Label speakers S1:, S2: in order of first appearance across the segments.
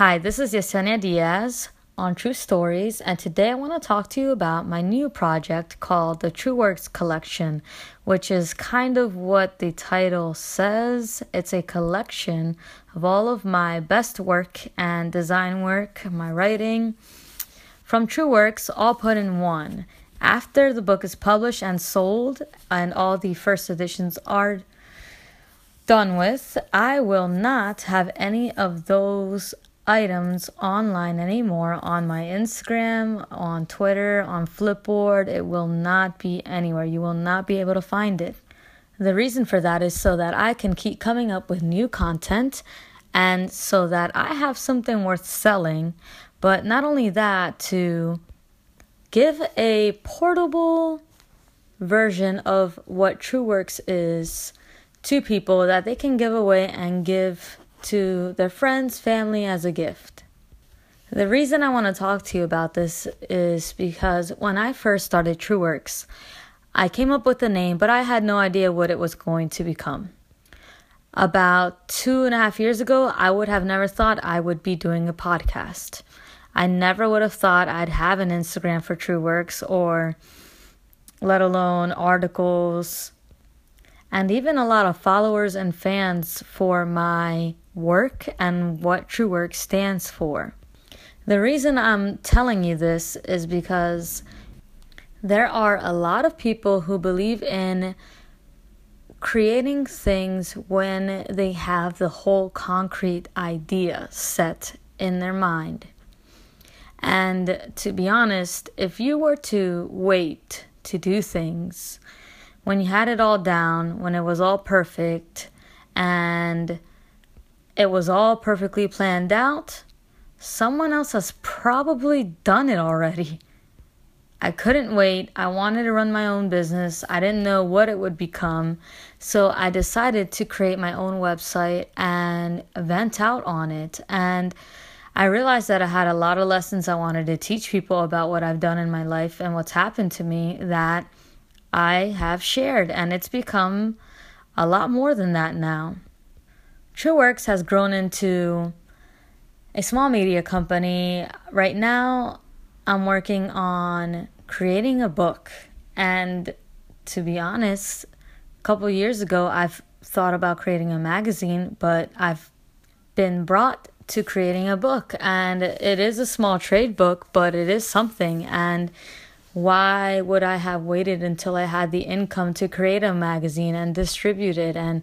S1: Hi, this is Yesenia Diaz on Tru.Stories, and today I want to talk to you about my new project called the True Works Collection, which is kind of what the title says. It's a collection of all of my best work and design work, my writing from True Works, all put in one. After the book is published and sold, and all the first editions are done with, I will not have any of those items online anymore on my Instagram, on Twitter, on Flipboard. It will not be anywhere. You will not be able to find it. The reason for that is so that I can keep coming up with new content and so that I have something worth selling. But not only that, to give a portable version of what True Works is to people that they can give away and give to their friends, family as a gift. The reason I want to talk to you about this is because when I first started TrueWorks, I came up with the name, but I had no idea what it was going to become. About two and a half years ago, I would have never thought I would be doing a podcast. I never would have thought I'd have an Instagram for TrueWorks or let alone articles and even a lot of followers and fans for my work and what True Work stands for. The reason I'm telling you this is because there are a lot of people who believe in creating things when they have the whole concrete idea set in their mind. And to be honest, if you were to wait to do things when you had it all down, when it was all perfect, and it was all perfectly planned out, someone else has probably done it already. I couldn't wait. I wanted to run my own business. I didn't know what it would become. So I decided to create my own website and vent out on it. And I realized that I had a lot of lessons I wanted to teach people about what I've done in my life and what's happened to me that I have shared. And it's become a lot more than that now. TrueWorks has grown into a small media company. Right now, I'm working on creating a book. And to be honest, a couple years ago, I've thought about creating a magazine, but I've been brought to creating a book. And it is a small trade book, but it is something. And why would I have waited until I had the income to create a magazine and distribute it and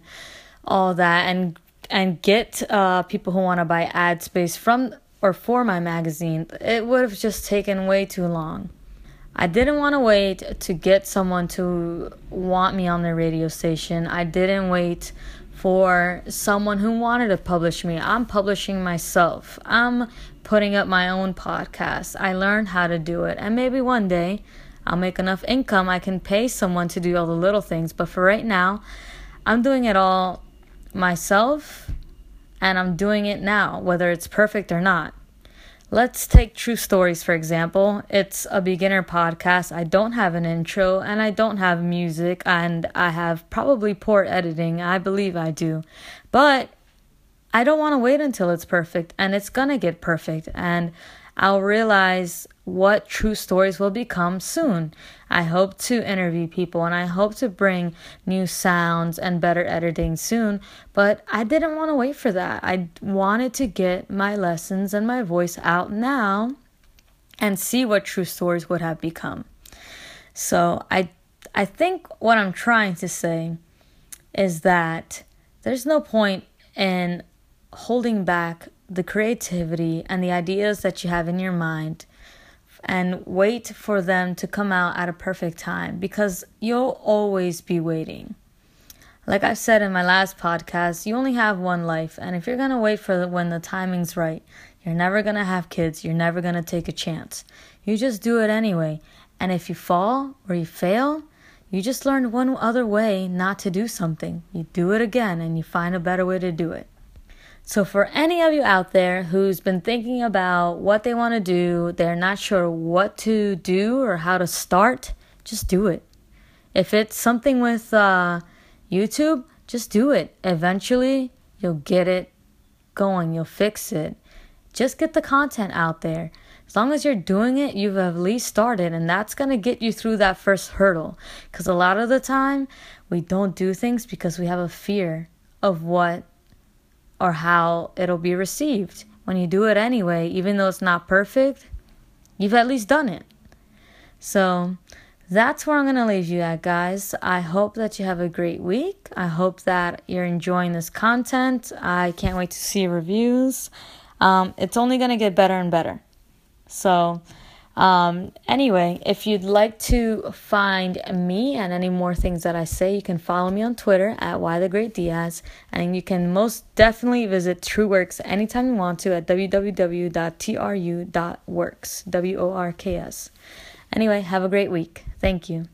S1: all that and and get uh, people who want to buy ad space from or for my magazine, it would have just taken way too long. I didn't want to wait to get someone to want me on the radio station. I didn't wait for someone who wanted to publish me. I'm publishing myself. I'm putting up my own podcast. I learned how to do it. And maybe one day I'll make enough income I can pay someone to do all the little things. But for right now, I'm doing it all myself and I'm doing it now, whether it's perfect or not. Let's take Tru.Stories for example. It's a beginner podcast. I don't have an intro and I don't have music and I have probably poor editing. I believe I do. But I don't want to wait until it's perfect and it's going to get perfect and I'll realize what true stories will become soon. I hope to interview people and I hope to bring new sounds and better editing soon, but I didn't want to wait for that. I wanted to get my lessons and my voice out now and see what true stories would have become. So, I I think what I'm trying to say is that there's no point in holding back the creativity and the ideas that you have in your mind and wait for them to come out at a perfect time because you'll always be waiting. Like I said in my last podcast, you only have one life, and if you're gonna wait for the, when the timing's right, you're never gonna have kids, you're never gonna take a chance. You just do it anyway, and if you fall or you fail, you just learned one other way not to do something. You do it again and you find a better way to do it. So, for any of you out there who's been thinking about what they want to do, they're not sure what to do or how to start, just do it. If it's something with uh, YouTube, just do it. Eventually, you'll get it going, you'll fix it. Just get the content out there. As long as you're doing it, you've at least started, and that's going to get you through that first hurdle. Because a lot of the time, we don't do things because we have a fear of what or how it'll be received. When you do it anyway, even though it's not perfect, you've at least done it. So, that's where I'm going to leave you at, guys. I hope that you have a great week. I hope that you're enjoying this content. I can't wait to see reviews. Um, it's only going to get better and better. So, um, anyway, if you'd like to find me and any more things that I say, you can follow me on Twitter at Why the Great Diaz, and you can most definitely visit TrueWorks anytime you want to at www.tru.works. W O R K S. Anyway, have a great week. Thank you.